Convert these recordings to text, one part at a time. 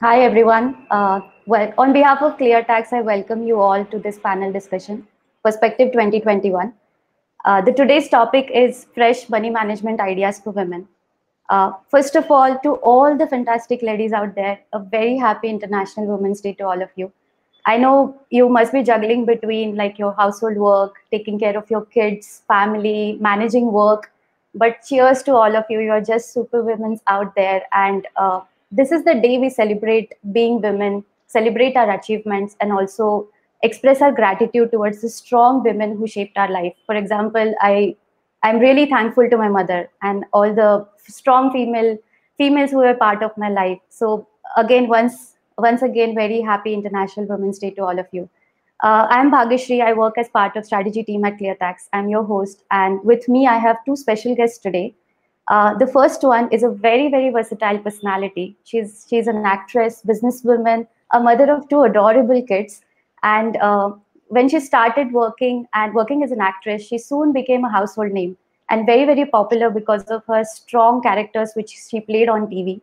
Hi, everyone. Uh, well, on behalf of ClearTax, I welcome you all to this panel discussion, Perspective 2021. Uh, the today's topic is fresh money management ideas for women. Uh, first of all, to all the fantastic ladies out there, a very happy International Women's Day to all of you. I know you must be juggling between like your household work, taking care of your kids, family, managing work. But cheers to all of you. You're just super women out there. And uh, this is the day we celebrate being women, celebrate our achievements, and also express our gratitude towards the strong women who shaped our life. For example, I I'm really thankful to my mother and all the strong female females who were part of my life. So again, once once again, very happy International Women's Day to all of you. Uh, I'm Bhagyashree. I work as part of strategy team at ClearTax. I'm your host, and with me, I have two special guests today. Uh, the first one is a very, very versatile personality. She's she's an actress, businesswoman, a mother of two adorable kids, and uh, when she started working and working as an actress, she soon became a household name and very, very popular because of her strong characters which she played on TV.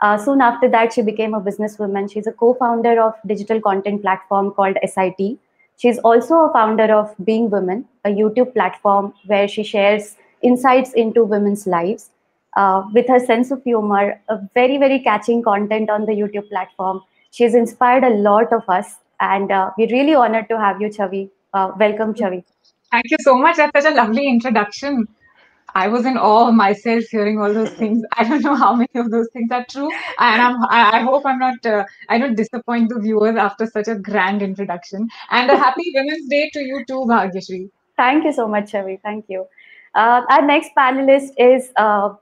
Uh, soon after that, she became a businesswoman. She's a co-founder of digital content platform called SIT. She's also a founder of Being Women, a YouTube platform where she shares insights into women's lives. Uh, with her sense of humor, a very, very catching content on the YouTube platform. She's inspired a lot of us, and uh, we're really honored to have you, Chavi. Uh, welcome, Chavi. Thank you so much. That's such a lovely introduction. I was in awe of myself hearing all those things. I don't know how many of those things are true, and I'm, I hope I'm not. Uh, I don't disappoint the viewers after such a grand introduction. And a happy Women's Day to you too, Bhagyashree. Thank you so much, Chavi. Thank you. Uh, our next panelist is uh,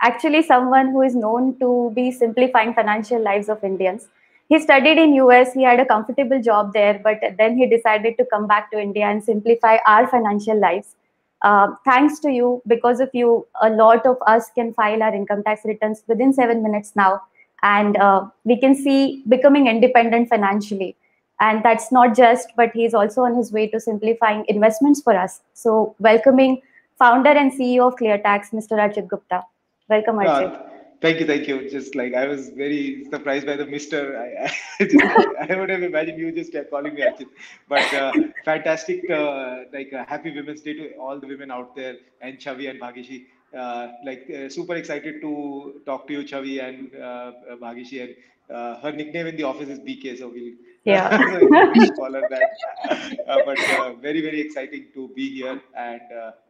actually someone who is known to be simplifying financial lives of Indians. He studied in US. He had a comfortable job there, but then he decided to come back to India and simplify our financial lives uh, thanks to you, because of you, a lot of us can file our income tax returns within seven minutes now. And uh, we can see becoming independent financially. And that's not just, but he's also on his way to simplifying investments for us. So, welcoming founder and CEO of ClearTax, Mr. Archit Gupta. Welcome, Archit. Uh, thank you, thank you. Just like I was very surprised by the Mister. I, I, just, I would have imagined you just kept calling me Archit. But uh, fantastic, uh, like uh, happy Women's Day to all the women out there, and Chavi and Bhagishi. Uh, like uh, super excited to talk to you, Chavi and uh, Bhagishi. And uh, her nickname in the office is BK, so we'll yeah call her that. but very very exciting to be here and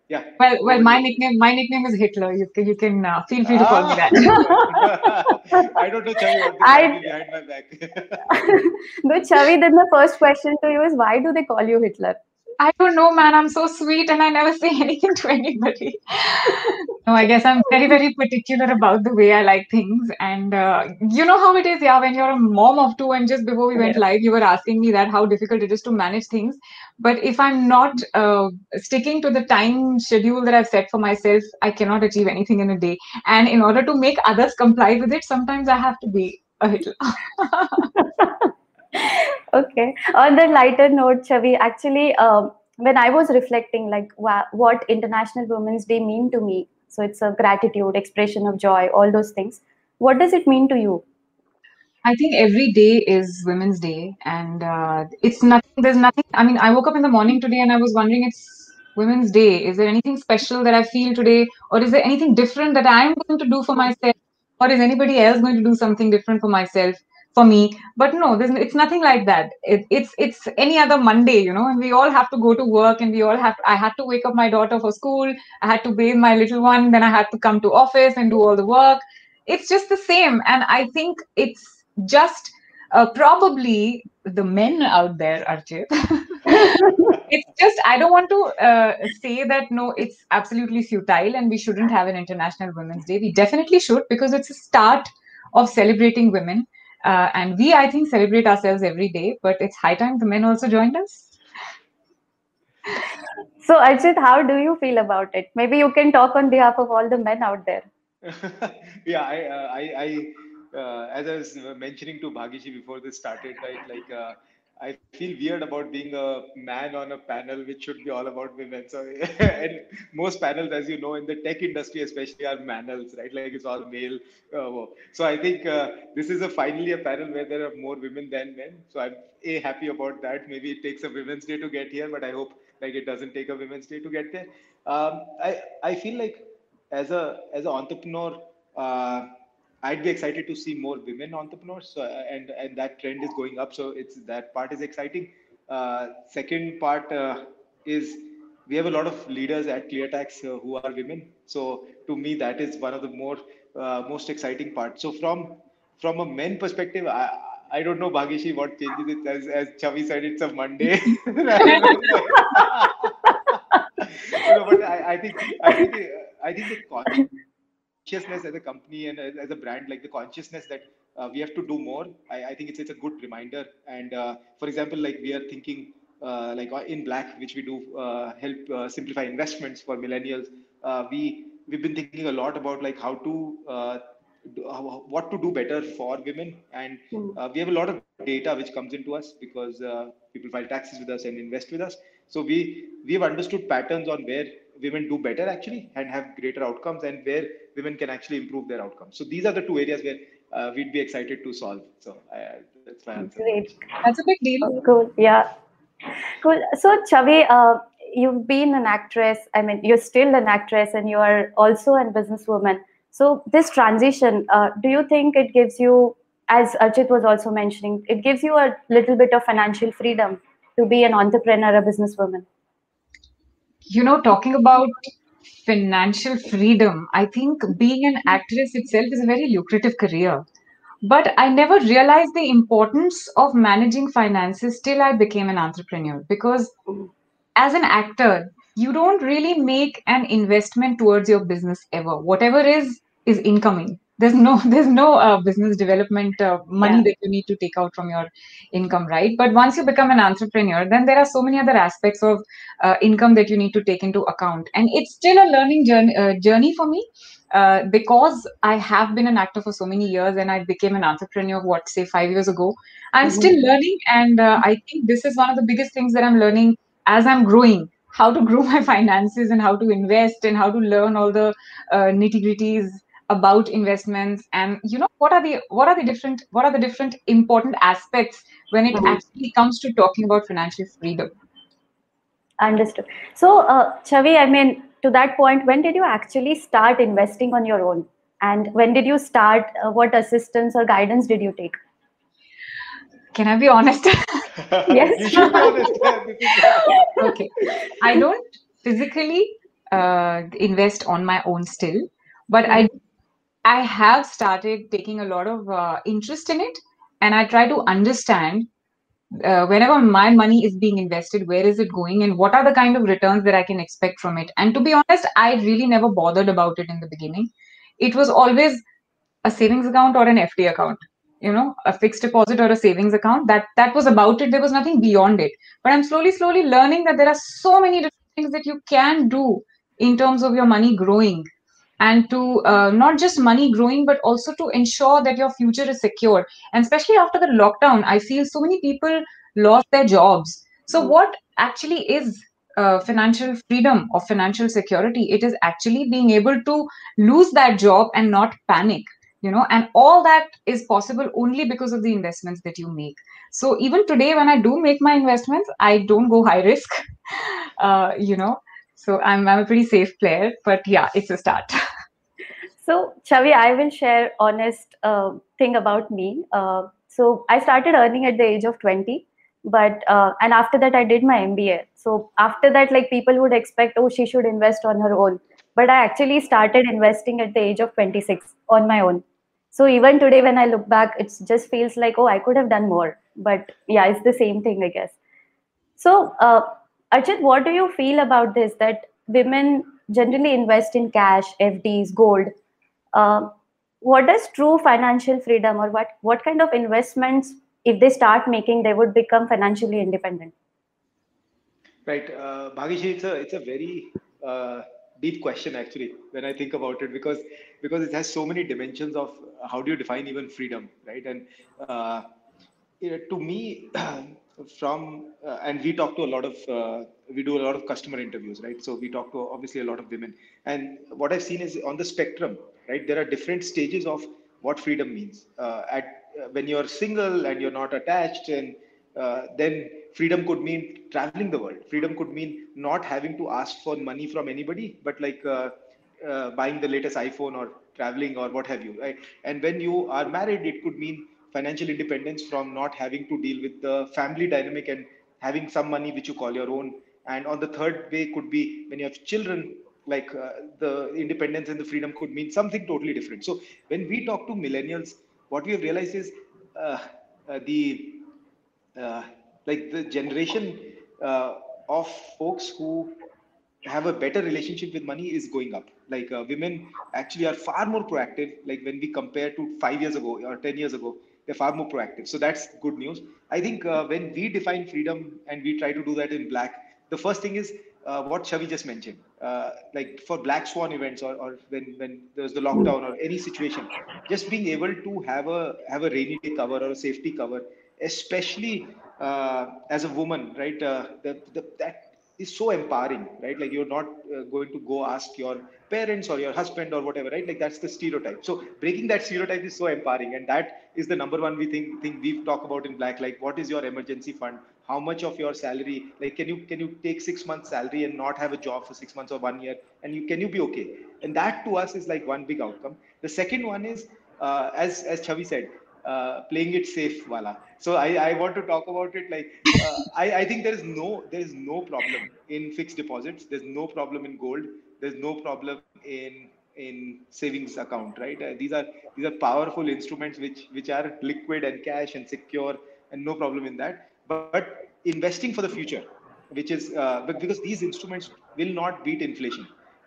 yeah. Well, well, my nickname, my nickname is Hitler. You can, you can uh, feel free to call me that. I don't know, Chavi, what I... behind my back. no, Chavi, then the first question to you is why do they call you Hitler? I don't know, man. I'm so sweet and I never say anything to anybody. no, I guess I'm very, very particular about the way I like things. And uh, you know how it is, yeah, when you're a mom of two, and just before we went live, you were asking me that how difficult it is to manage things. But if I'm not uh, sticking to the time schedule that I've set for myself, I cannot achieve anything in a day. And in order to make others comply with it, sometimes I have to be a Hitler. okay. On the lighter note, Chavi, actually, uh, when I was reflecting, like wha- what International Women's Day mean to me, so it's a gratitude, expression of joy, all those things. What does it mean to you? I think every day is Women's Day, and uh, it's nothing. There's nothing. I mean, I woke up in the morning today, and I was wondering, it's Women's Day. Is there anything special that I feel today, or is there anything different that I'm going to do for myself, or is anybody else going to do something different for myself? For me. But no it's nothing like that. It, it's it's any other monday you know and we all have to go to work and we all have i had to wake up my daughter for school. I had to bathe my little one. Then i had to come to office and do all the work. It's just the same. And i think it's just uh, probably the men out there archit it's just i don't want to uh, say that no it's absolutely futile and we shouldn't have an international women's day. We definitely should because it's a start of celebrating women uh, and we, I think, celebrate ourselves every day, but it's high time the men also joined us. So, Archit, how do you feel about it? Maybe you can talk on behalf of all the men out there. yeah, I, uh, I, I uh, as I was mentioning to Bhagishi before this started, right? Like, uh, I feel weird about being a man on a panel which should be all about women. So, and most panels, as you know, in the tech industry especially, are manels, right? Like it's all male. Uh, so I think uh, this is a finally a panel where there are more women than men. So I'm a happy about that. Maybe it takes a Women's Day to get here, but I hope like it doesn't take a Women's Day to get there. Um, I I feel like as a as an entrepreneur. Uh, I'd be excited to see more women entrepreneurs, uh, and and that trend is going up. So it's that part is exciting. Uh, second part uh, is we have a lot of leaders at ClearTax uh, who are women. So to me, that is one of the more uh, most exciting parts. So from from a men perspective, I I don't know Bhagishi what changes it as as Chavi said it's a Monday. no, but I, I think I think I think the consciousness as a company and as, as a brand, like the consciousness that uh, we have to do more. I, I think it's it's a good reminder. And uh, for example, like we are thinking uh, like uh, in Black, which we do uh, help uh, simplify investments for millennials. we we've been thinking a lot about like how to do, what to do better for women, and hmm. we have a lot of data which comes into us because people file taxes with us and invest with us. So we we've understood patterns on where women do better actually and have greater outcomes and where women can actually improve their outcomes. So these are the two areas where uh, we'd be excited to solve. So uh, that's my answer. Great. That's a big deal. Oh, cool. Yeah. Cool. So Chavi, uh, you've been an actress. I mean, you're still an actress and you are also a businesswoman. So this transition, uh, do you think it gives you, as Archit was also mentioning, it gives you a little bit of financial freedom to be an entrepreneur, a businesswoman? You know, talking about financial freedom, I think being an actress itself is a very lucrative career. But I never realized the importance of managing finances till I became an entrepreneur because as an actor, you don't really make an investment towards your business ever. Whatever is, is incoming there's no there's no uh, business development uh, money yeah. that you need to take out from your income right? But once you become an entrepreneur then there are so many other aspects of uh, income that you need to take into account. And it's still a learning journey, uh, journey for me uh, because i have been an actor for so many years and i became an entrepreneur what say 5 years ago. I'm mm-hmm. still learning and uh, i think this is one of the biggest things that i'm learning as i'm growing. How to grow my finances and how to invest and how to learn all the nitty gritties about investments and you know what are the what are the different what are the different important aspects when it mm-hmm. actually comes to talking about financial freedom? Understood. So uh, chavi i mean to that point when did you actually start investing on your own? And when did you start uh, what assistance or guidance did you take? Can i be honest? Yes. Okay. I don't physically uh, invest on my own still but i I have started taking a lot of uh, interest in it, and I try to understand uh, whenever my money is being invested, where is it going, and what are the kind of returns that I can expect from it. And to be honest, I really never bothered about it in the beginning. It was always a savings account or an FD account, you know, a fixed deposit or a savings account. That that was about it. There was nothing beyond it. But I'm slowly, slowly learning that there are so many different things that you can do in terms of your money growing and to uh, not just money growing but also to ensure that your future is secure. And especially after the lockdown i feel so many people lost their jobs. So hmm. what actually is uh, financial freedom or financial security? It is actually being able to lose that job and not panic you know and all that is possible only because of the investments that you make. So even today when i do make my investments i don't go high risk uh, you know so I'm, I'm a pretty safe player, but yeah, it's a start. so Chavi, I will share honest uh, thing about me. Uh, so I started earning at the age of 20, but uh, and after that I did my MBA. So after that, like people would expect, oh, she should invest on her own. But I actually started investing at the age of 26 on my own. So even today, when I look back, it just feels like, oh, I could have done more. But yeah, it's the same thing, I guess. So uh, Archit, what do you feel about this? That women generally invest in cash, FDs, gold. Uh, what does true financial freedom, or what what kind of investments, if they start making, they would become financially independent? Right, uh, Bhagishi, it's a it's a very uh, deep question actually when I think about it because because it has so many dimensions of how do you define even freedom, right? And uh, to me, from uh, and we talk to a lot of uh, we do a lot of customer interviews, right? So we talk to obviously a lot of women, and what I've seen is on the spectrum, right? There are different stages of what freedom means. Uh, at when you're single and you're not attached, and then freedom could mean traveling the world. Freedom could mean not having to ask for money from anybody, but like uh, uh, buying the latest iPhone or traveling or what have you. Right? And when you are married, it could mean financial independence from not having to deal with the family dynamic and having some money which you call your own. And on the third way could be when you have children, like uh, the independence and the freedom could mean something totally different. So when we talk to millennials, what we have realized is uh, uh, the uh, like the generation uh, of folks who have a better relationship with money is going up like uh, women actually are far more proactive like when we compare to 5 years ago or 10 years ago they're far more proactive. So that's good news. I think uh, when we define freedom and we try to do that in black the first thing is uh, what Chavi just mentioned, uh, like for black swan events or, or when, when there's the lockdown or any situation, just being able to have a have a rainy day cover or a safety cover, especially uh, as a woman, right? Uh, the, the, that is so empowering, right? Like you're not uh, going to go ask your parents or your husband or whatever, right? Like that's the stereotype. So breaking that stereotype is so empowering, and that is the number one we think think we've talked about in Black. Like, what is your emergency fund? How much of your salary? Like, can you can you take six months salary and not have a job for six months or one year, and you can you be okay? And that to us is like one big outcome. The second one is, uh, as as Chavi said, uh, playing it safe wala. So i i want to talk about it like uh, i i think there is no there is no problem in fixed deposits. There's no problem in gold. There's no problem in in savings account right? Uh, these are these are powerful instruments which which are liquid and cash and secure and no problem in that. But, but investing for the future which is uh, but because these instruments will not beat inflation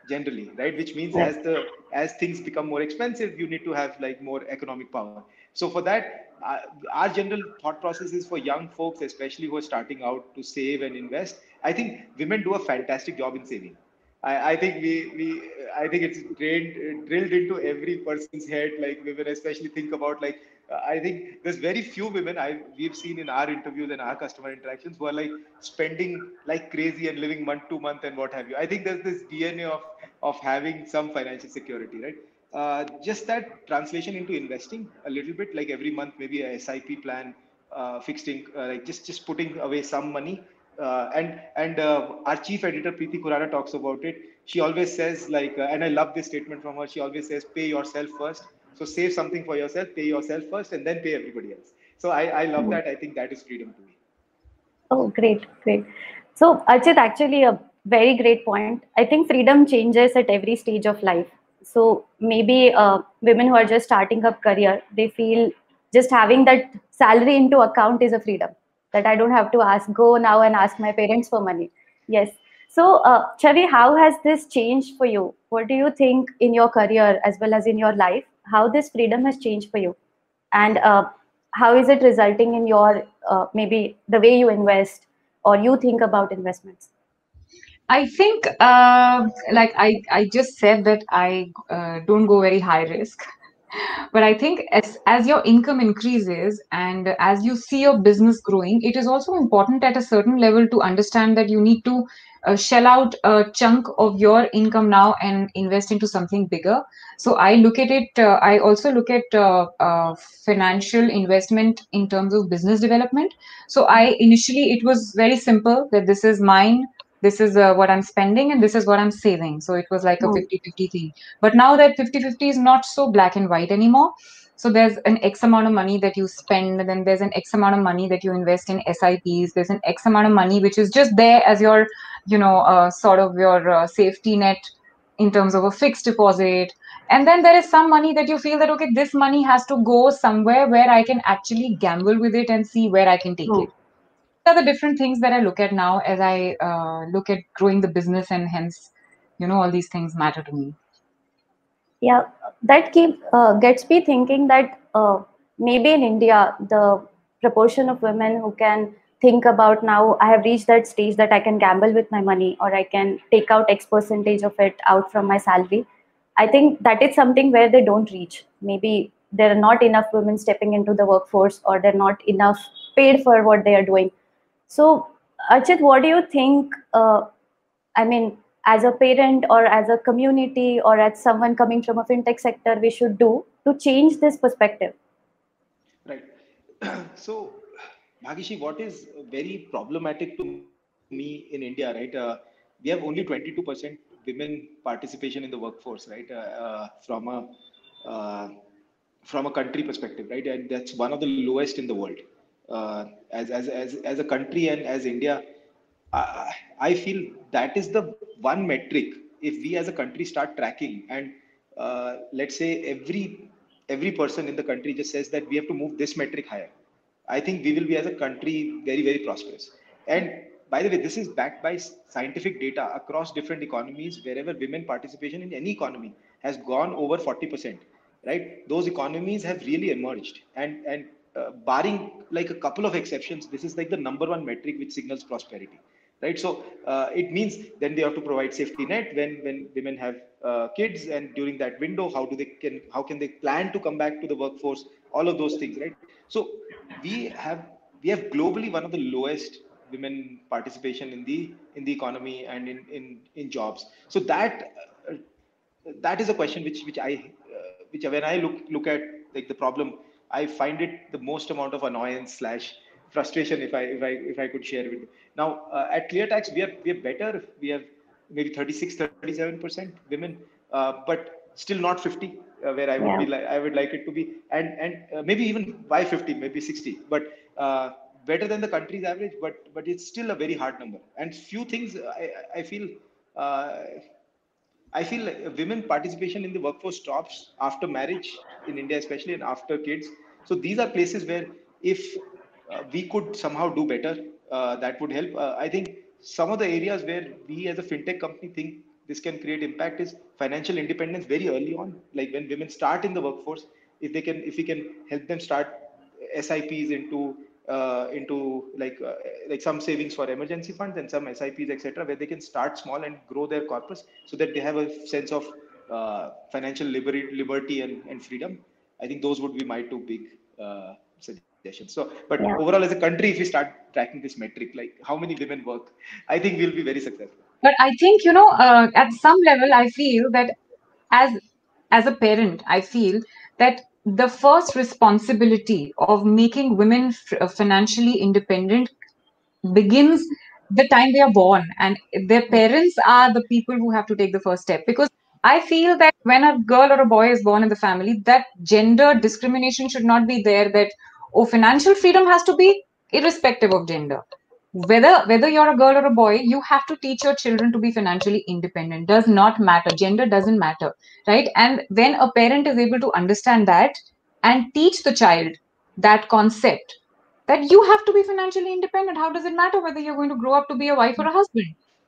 generally right? Which means as the as things become more expensive you need to have like more economic power so for that, uh, our general thought process is for young folks, especially who are starting out to save and invest. I think women do a fantastic job in saving. I, I think we, we I think it's drilled, drilled into every person's head. Like women, especially think about like uh, I think there's very few women I we've seen in our interviews and our customer interactions who are like spending like crazy and living month to month and what have you. I think there's this DNA of of having some financial security, right? Uh, just that translation into investing a little bit like every month maybe a sip plan uh, fixed in, uh, like just just putting away some money. Uh, and and uh, our chief editor Preeti Khurana talks about it. She always says like and i love this statement from her she always says pay yourself first. So save something for yourself pay yourself first and then pay everybody else. So i i love that. I think that is freedom to me. Oh great great. So Archit, actually a very great point. I think freedom changes at every stage of life so maybe uh, women who are just starting up career they feel just having that salary into account is a freedom that i don't have to ask go now and ask my parents for money. Yes. So uh, chavi how has this changed for you? What do you think in your career as well as in your life how this freedom has changed for you? And uh, how is it resulting in your uh, maybe the way you invest or you think about investments I think, uh, like I, I just said that I uh, don't go very high risk. But I think as, as your income increases and as you see your business growing, it is also important at a certain level to understand that you need to uh, shell out a chunk of your income now and invest into something bigger. So I look at it, uh, I also look at uh, uh, financial investment in terms of business development. So I initially, it was very simple that this is mine this is uh, what i'm spending and this is what i'm saving. So it was like a 50 50 thing. But now that 50 50 is not so black and white anymore. So there's an x amount of money that you spend and then there's an x amount of money that you invest in sips there's an x amount of money which is just there as your you know uh, sort of your uh, safety net in terms of a fixed deposit. And then there is some money that you feel that okay this money has to go somewhere where i can actually gamble with it and see where i can take it are the different things that I look at now as I uh, look at growing the business, and hence, you know, all these things matter to me. Yeah, that keep uh, gets me thinking that uh, maybe in India the proportion of women who can think about now I have reached that stage that I can gamble with my money or I can take out X percentage of it out from my salary. I think that is something where they don't reach. Maybe there are not enough women stepping into the workforce or they're not enough paid for what they are doing. So, Archit, what do you think? Uh, I mean, as a parent or as a community or as someone coming from a fintech sector, we should do to change this perspective? Right. so, Bhagishi, what is very problematic to me in India, right? Uh, we have only 22% women participation in the workforce, right? Uh, uh, from a uh, from a country perspective, right? And that's one of the lowest in the world. Uh, as, as, as, as a country and as India, I, I feel that is the one metric. If we as a country start tracking and uh, let's say every every person in the country just says that we have to move this metric higher, I think we will be as a country very, very prosperous. And by the way, this is backed by scientific data across different economies, wherever women participation in any economy has gone over 40%, right? Those economies have really emerged. And, and uh, barring like a couple of exceptions, this is like the number one metric which signals prosperity, right? So uh, it means then they have to provide safety net when, when women have uh, kids and during that window, how do they can, how can they plan to come back to the workforce? All of those things, right? So we have, we have globally one of the lowest women participation in the in the economy and in in, in jobs so that uh, that is a question which which i uh, which when i look look at like the problem i find it the most amount of annoyance slash frustration if i if i if i could share with you now uh, at cleartax we are we are better we have maybe 36 37 percent women uh, but still not 50 uh, where i would yeah. be like i would like it to be and and uh, maybe even by 50 maybe 60 but better than the country's average, but but it's still a very hard number. And few things I, I feel uh, I feel like women participation in the workforce stops after marriage in India, especially and after kids. So these are places where if uh, we could somehow do better, uh, that would help. Uh, I think some of the areas where we as a fintech company think this can create impact is financial independence very early on. Like when women start in the workforce, if they can, if we can help them start SIPs into uh, into like uh, like some savings for emergency funds and some SIPs, etc., where they can start small and grow their corpus so that they have a sense of uh, financial liberty, liberty and, and freedom. I think those would be my two big uh, suggestions. So, but yeah. overall, as a country, if we start tracking this metric, like how many women work, I think we'll be very successful. But I think you know, uh, at some level, I feel that as as a parent, I feel that the first responsibility of making women uh, financially independent begins the time they are born. And their parents are the people who have to take the first step. Because i feel that when a girl or a boy is born in the family that gender discrimination should not be there that oh financial freedom has to be irrespective of gender whether whether you're a girl or a boy you have to teach your children to be financially independent. Does not matter. Gender doesn't matter right? And when a parent is able to understand that and teach the child that concept that you have to be financially independent how does it matter whether you're going to grow up to be a wife or a husband?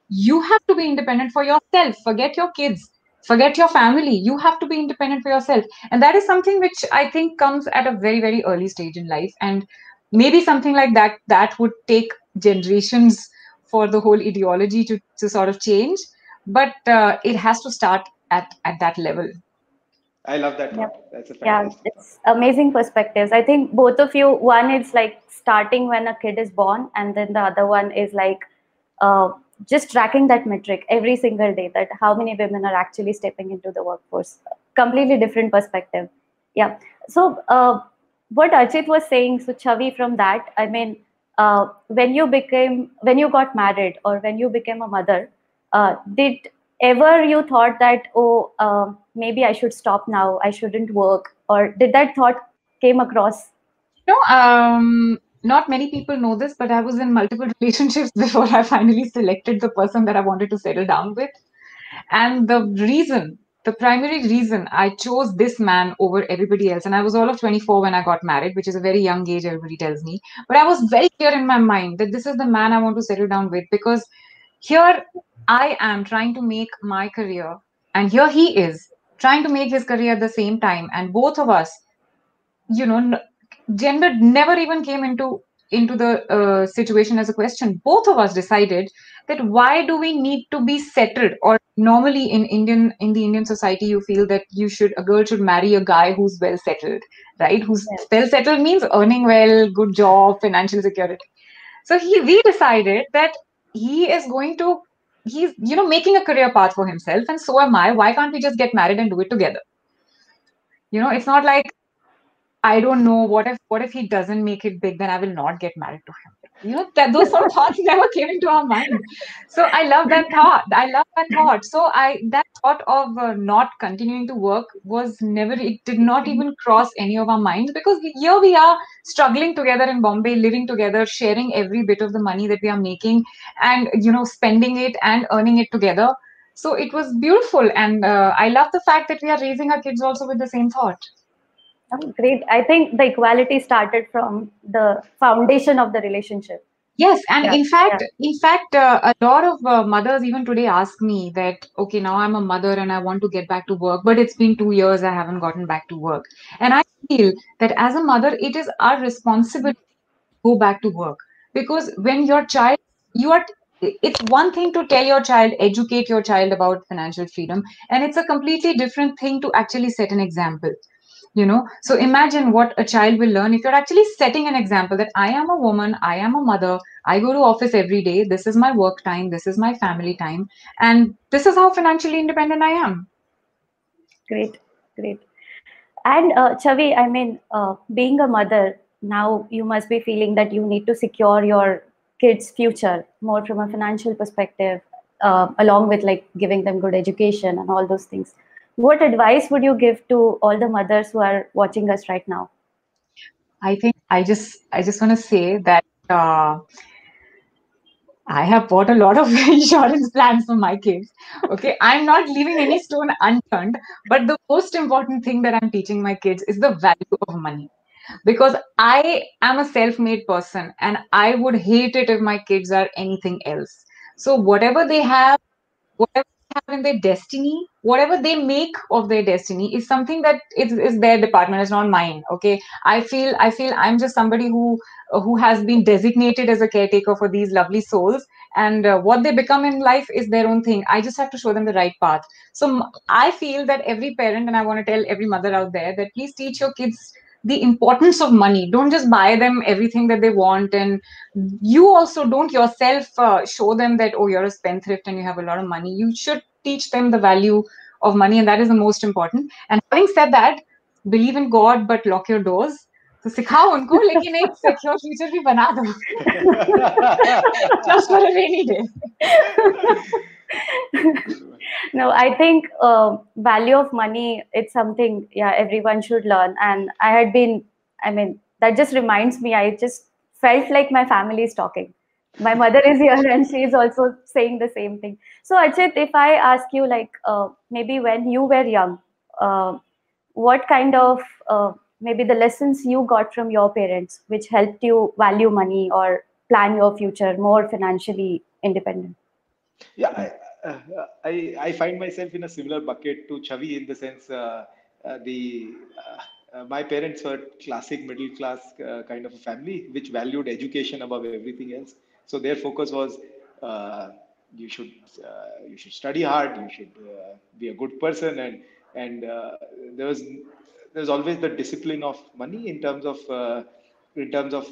You have to be independent for yourself. Forget your kids. Forget your family. You have to be independent for yourself. And that is something which i think comes at a very very early stage in life. And maybe something like that that would take generations for the whole ideology to, to sort of change. But uh, it has to start at at that level. I love that yep. that's a yeah it's amazing perspectives. I think both of you one is like starting when a kid is born and then the other one is like uh, just tracking that metric every single day that how many women are actually stepping into the workforce. Completely different perspective. Yeah. So uh, what Archit was saying, so Chavi, from that, I mean, uh, when you became, when you got married or when you became a mother, uh, did ever you thought that, oh, uh, maybe I should stop now, I shouldn't work, or did that thought came across? No, um, not many people know this, but I was in multiple relationships before I finally selected the person that I wanted to settle down with. And the reason the primary reason I chose this man over everybody else, and I was all of 24 when I got married, which is a very young age, everybody tells me. But I was very clear in my mind that this is the man I want to settle down with because here I am trying to make my career, and here he is trying to make his career at the same time. And both of us, you know, gender never even came into into the uh, situation as a question. Both of us decided that why do we need to be settled? Or normally in Indian in the Indian society, you feel that you should a girl should marry a guy who's well settled, right? Who's Yes. well settled means earning well, good job, financial security. So he we decided that he is going to he's you know making a career path for himself, and so am I. Why can't we just get married and do it together? You know, it's not like I don't know what if what if he doesn't make it big, then I will not get married to him. You know, that those sort of thoughts never came into our mind. So I love that thought. I love that thought. So I that thought of uh, not continuing to work was never. It did not even cross any of our minds because here we are struggling together in Bombay, living together, sharing every bit of the money that we are making, and you know, spending it and earning it together. So it was beautiful, and uh, I love the fact that we are raising our kids also with the same thought. Oh, great. I think the equality started from the foundation of the relationship. Yes, and Yeah, in fact, in fact, uh, a lot of uh, mothers even today ask me that, okay, now I'm a mother and I want to get back to work, but it's been two years I haven't gotten back to work. And I feel that as a mother, it is our responsibility to go back to work because when your child, you are, it's one thing to tell your child, educate your child about financial freedom, and it's a completely different thing to actually set an example you know so imagine what a child will learn if you're actually setting an example that i am a woman i am a mother i go to office every day this is my work time this is my family time and this is how financially independent i am Great, great. And uh, Chavi, I mean, uh, being a mother, now you must be feeling that you need to secure your kids' future more from a financial perspective, uh, along with like giving them good education and all those things. What advice would you give to all the mothers who are watching us right now? i think i just i just want to say that uh, I have bought a lot of insurance plans for my kids. Okay, I'm not leaving any stone unturned. But the most important thing that I'm teaching my kids is the value of money. Because I am a self made person and I would hate it if my kids are anything else. So, whatever they have, whatever have in their destiny, whatever they make of their destiny is something that is, is their department, it's not mine. Okay, I feel I feel I'm just somebody who who has been designated as a caretaker for these lovely souls and uh, what they become in life is their own thing i just have to show them the right path so i feel that every parent and i want to tell every mother out there that please teach your kids the importance of money don't just buy them everything that they want and you also don't yourself uh, show them that oh you're a spendthrift and you have a lot of money you should teach them the value of money and that is the most important and having said that believe in god but lock your doors तो सिखाओ उनको लेकिन एक secure future भी बना दो just for a rainy day no i think uh, value of money it's something yeah everyone should learn. And i had been i mean that just reminds me i just felt like my family is talking. My mother is here and she is also saying the same thing. So Archit if i ask you like uh, maybe when you were young uh, what kind of uh, maybe the lessons you got from your parents which helped you value money or plan your future more financially independent? Yeah I, uh, I i find myself in a similar bucket to chavi in the sense uh, uh, the uh, uh, my parents were classic middle class uh, kind of a family which valued education above everything else. So their focus was you should you should study hard you should be a good person and and there was there's always the discipline of money in terms of in terms of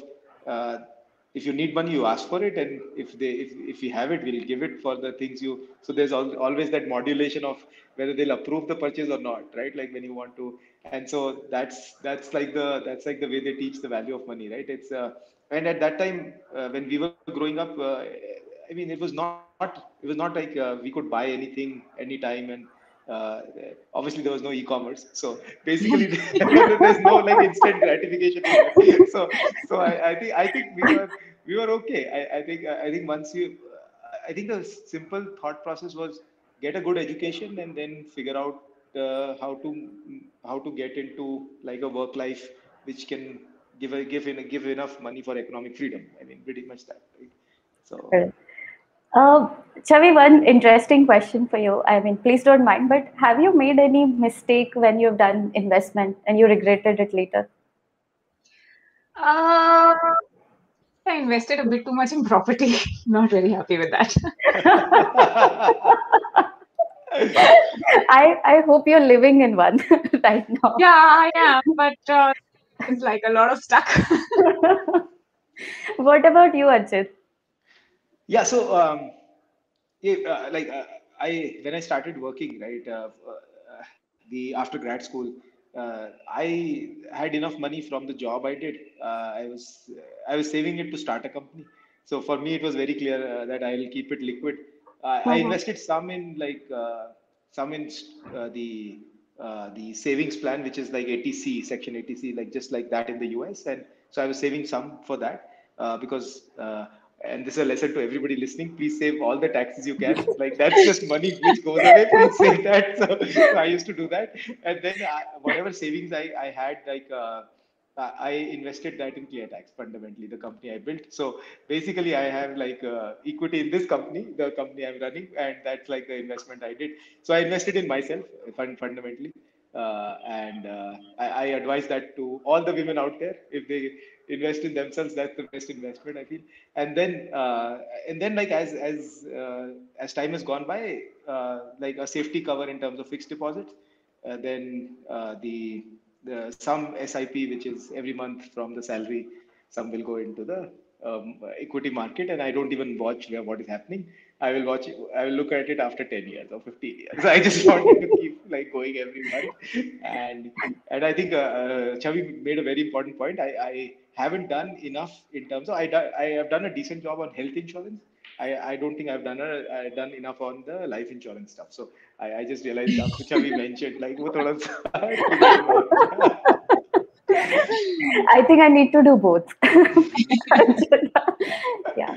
if you need money you ask for it and if they if, if we have it we'll give it for the things you so there's al- always that modulation of whether they'll approve the purchase or not right? Like when you want to and so that's that's like the that's like the way they teach the value of money right? It's uh, and at that time uh, when we were growing up uh, i mean it was not it was not like uh, we could buy anything anytime and uh, obviously there was no e-commerce so basically there's no like instant gratification so so I, I think i think we were we were okay i, I think i think once you i think the simple thought process was get a good education and then figure out uh, how to how to get into like a work life which can give a give in give enough money for economic freedom i mean pretty much that right? so. Uh, Chavi, one interesting question for you. I mean, please don't mind, but have you made any mistake when you've done investment and you regretted it later? uh, I invested a bit too much in property. Not very happy with that. I I hope you're living in one right now. Yeah, I am, but uh, it's like a lot of stuck. what about you, Archit? Yeah, so um, yeah, uh, like uh, I when I started working, right, uh, uh, the after grad school, uh, I had enough money from the job I did. Uh, I was I was saving it to start a company. So for me, it was very clear uh, that I will keep it liquid. Uh, I Mhm. invested some in like uh, some in uh, the uh, the savings plan, which is like 80C, Section 80C, like just like that in the US. And so I was saving some for that uh, because. Uh, and this is a lesson to everybody listening. Please save all the taxes you can. Like that's just money which goes away. Please save that. So, so I used to do that, and then I, whatever savings I, I had, like uh, I I invested that in ClearTax. Fundamentally, the company I built. So basically, I have like uh, equity in this company, the company I'm running, and that's like the investment I did. So I invested in myself, fund, fundamentally. Uh, and uh, I, I advise that to all the women out there if they invest in themselves that's the best investment i feel. And then uh, and then like as as uh, as time has gone by uh, like a safety cover in terms of fixed deposits uh, then uh, the the some sip which is every month from the salary some will go into the um, equity market and i don't even watch where what is happening. I will watch i will look at it after 10 years or 50 years. I just wanted to keep like going every month. And and i think uh, uh, chavi made a very important point. I i haven't done enough in terms of I, I have done a decent job on health insurance. I, I don't think I've done a, I've done enough on the life insurance stuff. So I, I just realized that which we mentioned like what I think I need to do both. yeah.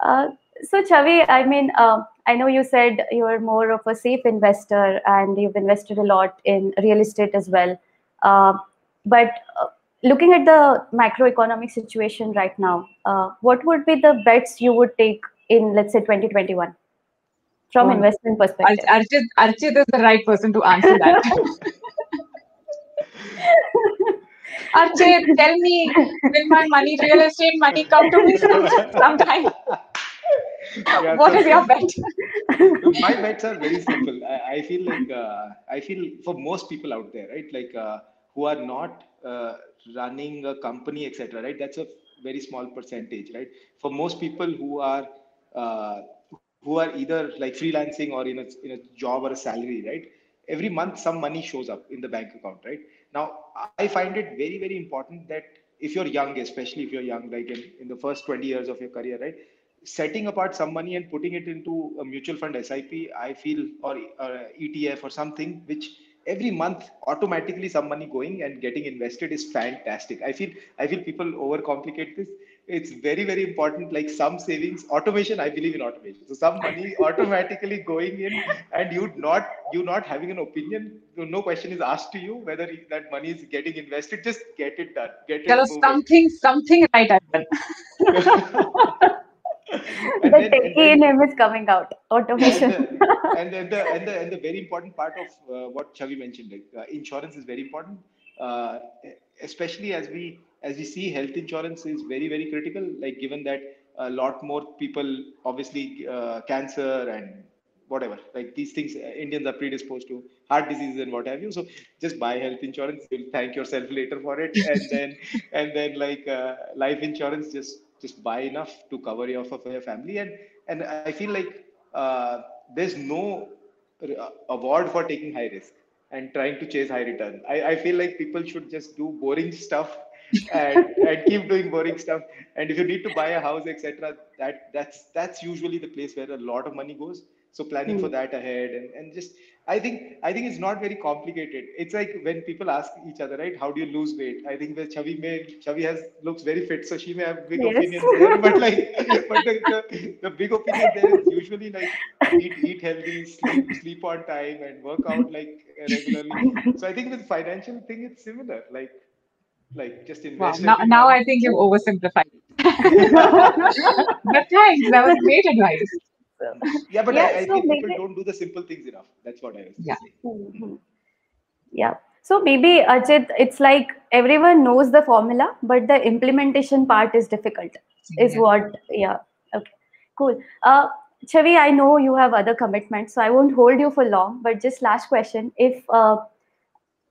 Uh, so Chavi, I mean, uh, I know you said you're more of a safe investor and you've invested a lot in real estate as well. Uh, but uh, looking at the macroeconomic situation right now, uh, what would be the bets you would take in, let's say, 2021 from Oh, investment perspective? Ar- Archit, Archit is the right person to answer that. Archit, tell me, will my money, real estate money come to me sometime? Yeah, What so- is your bet? my bets are very simple. I, I feel like uh, I feel for most people out there, right? Like uh, who are not uh, running a company, etc. Right? That's a very small percentage, right? For most people who are uh, who are either like freelancing or in a in a job or a salary, right? Every month some money shows up in the bank account, right? Now I find it very very important that if you're young, especially if you're young, like in, in the first 20 years of your career, right? setting apart some money and putting it into a mutual fund SIP, I feel, or uh, ETF or something, which every month automatically some money going and getting invested is fantastic. I feel I feel people overcomplicate this. It's very very important. Like some savings, automation. I believe in automation. So some money automatically going in, and you not you not having an opinion. No question is asked to you whether that money is getting invested. Just get it done. Get it. Something, something right. And the then- techie then- in him is coming out. Automation. and the, and, and the and the and the very important part of uh, what Chavi mentioned, like uh, insurance is very important, uh, especially as we as we see health insurance is very very critical. Like given that a lot more people, obviously, uh, cancer and whatever, like these things, uh, Indians are predisposed to heart diseases and what have you. So just buy health insurance. You'll thank yourself later for it, and then and then like uh, life insurance, just just buy enough to cover your for your family. And and I feel like uh, there's no uh, award for taking high risk and trying to chase high return. I, I feel like people should just do boring stuff and, and keep doing boring stuff. And if you need to buy a house, etc., that that's that's usually the place where a lot of money goes. So planning for that ahead and, and just I think I think it's not very complicated. It's like when people ask each other, right? How do you lose weight? I think that Chavi may Chavi has looks very fit, so she may have big Yes. opinions there. But like, but the, the, the big opinion there is usually like eat eat healthy, sleep sleep on time, and work out like regularly. So I think with financial thing, it's similar. Like like just Wow, invest. now, now. I think you've oversimplified. but thanks, that was great advice. Yeah, but Yeah, I, I so think people don't do the simple things enough. That's what I was Yeah. saying. Mhm. Yeah. So maybe Ajit, it's like everyone knows the formula, but the implementation part is difficult. is what yeah okay cool uh chavi i know you have other commitments so i won't hold you for long but just last question if uh,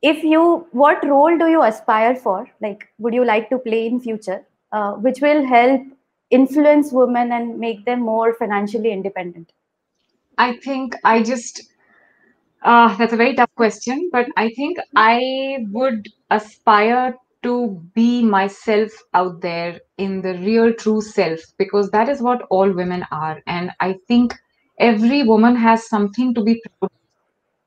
if you what role do you aspire for like would you like to play in future uh, which will help influence women and make them more financially independent i think i just uh, that's a very tough question, but I think I would aspire to be myself out there in the real true self because that is what all women are. And I think every woman has something to be proud.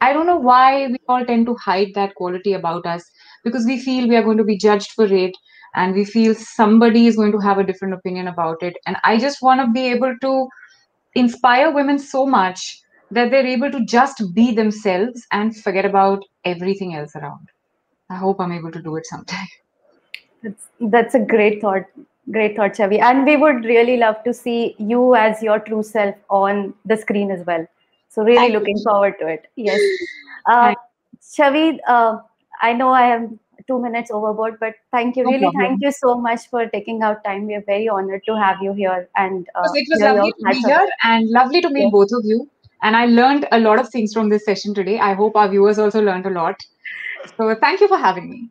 I don't know why we all tend to hide that quality about us because we feel we are going to be judged for it and we feel somebody is going to have a different opinion about it. And I just want to be able to inspire women so much that they're able to just be themselves and forget about everything else around. I hope I'm able to do it sometime. That's, that's a great thought. Great thought, Chavi. And we would really love to see you as your true self on the screen as well. So really Thank looking you. forward to it. Yes. Uh, Chavi, uh, I know I am two minutes overboard, but thank you. No really, problem. thank you so much for taking out time. We are very honored to have you here. And uh, it was lovely to be here and lovely to meet both of you. And I learned a lot of things from this session today. I hope our viewers also learned a lot. So thank you for having me.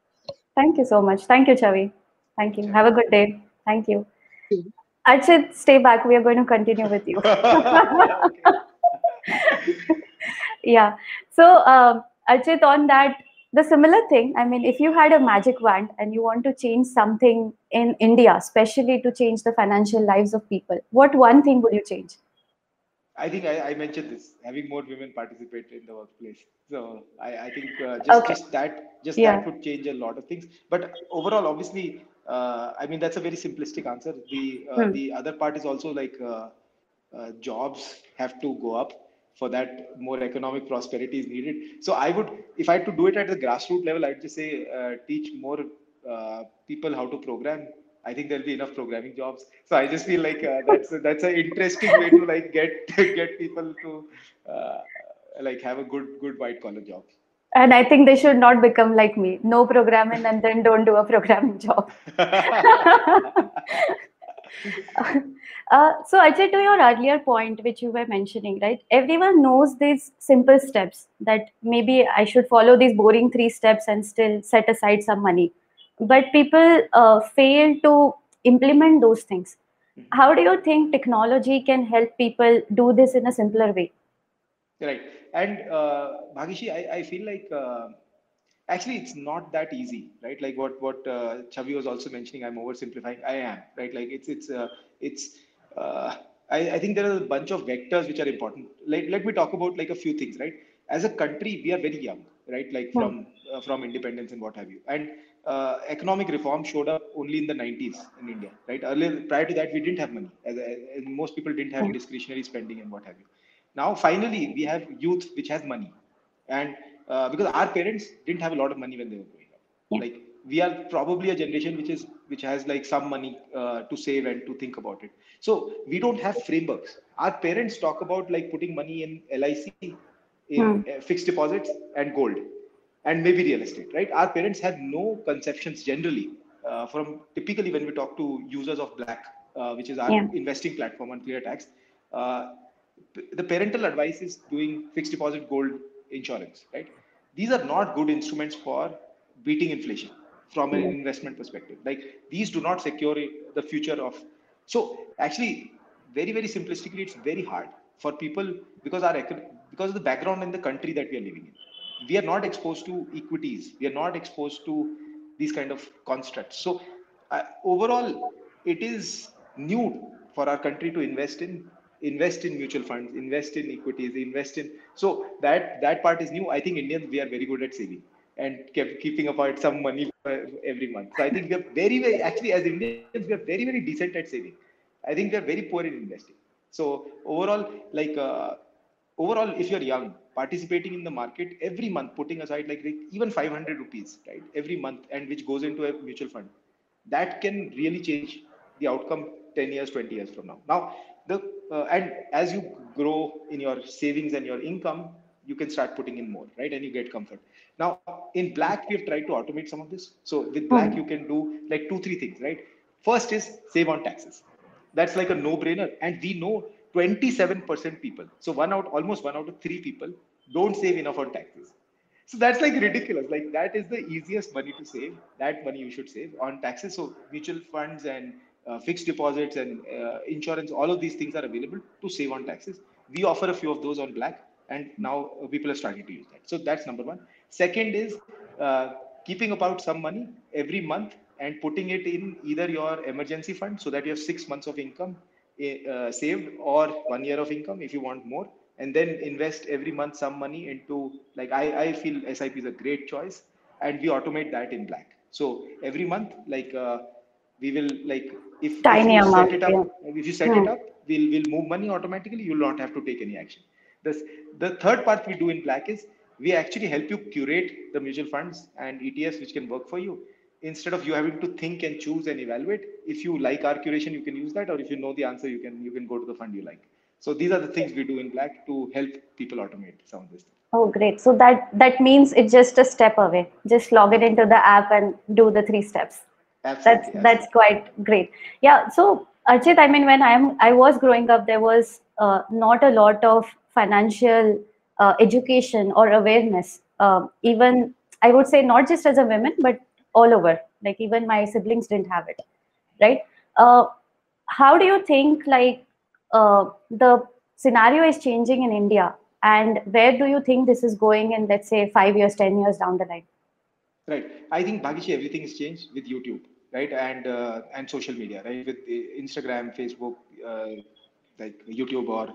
Thank you so much. Thank you, Chavi. Thank you. Have a good day. Thank you. I Archit, stay back. We are going to continue with you. yeah. So, um, Archit, on that, the similar thing, I mean, if you had a magic wand and you want to change something in India, especially to change the financial lives of people, what one thing would you change? I think I, I, mentioned this having more women participate in the workplace. So I, I think uh, just, okay. just that just yeah. that would change a lot of things. But overall, obviously, uh, I mean that's a very simplistic answer. The uh, hmm. the other part is also like uh, uh, jobs have to go up. For that, more economic prosperity is needed. So I would, if I had to do it at the grassroots level, I'd just say uh, teach more people how to program I think there'll be enough programming jobs. So I just feel like uh, that's a, that's an interesting way to like get get people to uh, like have a good good white collar job. And I think they should not become like me. No programming and then don't do a programming job. uh, so Ajay, to your earlier point, which you were mentioning, right? Everyone knows these simple steps that maybe I should follow these boring three steps and still set aside some money. But people uh, fail to implement those things. How do you think technology can help people do this in a simpler way? Right. And uh, Bhagishi, I, I feel like uh, actually it's not that easy right like what what uh, chavi was also mentioning i'm oversimplifying i am right like it's it's uh, it's uh, I, I think there are a bunch of vectors which are important like let me talk about like a few things right as a country we are very young right like hmm. from uh, from independence and what have you and uh, economic reform showed up only in the 90s in India, right? Earlier, prior to that, we didn't have money. As, as most people didn't have discretionary spending and what have you. Now, finally, we have youth which has money, and uh, because our parents didn't have a lot of money when they were growing up, yeah. like we are probably a generation which is which has like some money uh, to save and to think about it. So we don't have frameworks. Our parents talk about like putting money in LIC, in hmm. fixed deposits and gold and maybe real estate, right? Our parents have no conceptions generally uh, from typically when we talk to users of Black, uh, which is our yeah. investing platform on ClearTax. Uh, the parental advice is doing fixed deposit gold insurance, right? These are not good instruments for beating inflation from an investment perspective. Like these do not secure the future of. So actually, very very simplistically, it's very hard for people because our because of the background in the country that we are living in we are not exposed to equities we are not exposed to these kind of constructs so uh, overall it is new for our country to invest in invest in mutual funds invest in equities invest in so that that part is new. I think indians we are very good at saving and kept keeping apart some money every month. So i think we are very very actually as indians we are very very decent at saving. I think we are very poor in investing. So overall like uh, overall if you're young participating in the market every month putting aside like, like even 500 rupees right every month and which goes into a mutual fund that can really change the outcome 10 years 20 years from now. Now the uh, and as you grow in your savings and your income you can start putting in more right and you get comfort now in black we have tried to automate some of this so with black hmm. you can do like two three things right first is save on taxes That's like a no-brainer. And we know 27% people. So one out, almost one out of three people don't save enough on taxes. So that's like ridiculous. Like that is the easiest money to save. That money you should save on taxes. So mutual funds and uh, fixed deposits and uh, insurance, all of these things are available to save on taxes. We offer a few of those on black, and now people are starting to use that. So that's number one. Second is uh, keeping about some money every month and putting it in either your emergency fund so that you have six months of income uh, saved or one year of income if you want more and then invest every month some money into like I, I feel SIP is a great choice and we automate that in black. So every month, like uh, we will like if, Tiny if you amount, set it up, yeah. if you set Hmm. it up, we'll we'll move money automatically. You'll not have to take any action. This the third part we do in black is we actually help you curate the mutual funds and ETFs which can work for you. Instead of you having to think and choose and evaluate, if you like our curation, you can use that, or if you know the answer, you can you can go to the fund you like. So these are the things we do in black to help people automate some of this. Oh, great. So that that means it's just a step away. Just log it into the app and do the three steps. That's Absolutely. that's quite great. Yeah. So Archit, I mean, when I'm I was growing up, there was uh, not a lot of financial uh, education or awareness. Uh, even I would say not just as a woman, but all over. Like even my siblings didn't have it, right? Uh, how do you think like uh, the scenario is changing in India, and where do you think this is going in, let's say, five years, ten years down the line? Right. I think Bhagishi, everything has changed with YouTube, right? And uh, and social media, right? With Instagram, Facebook, uh, like YouTube or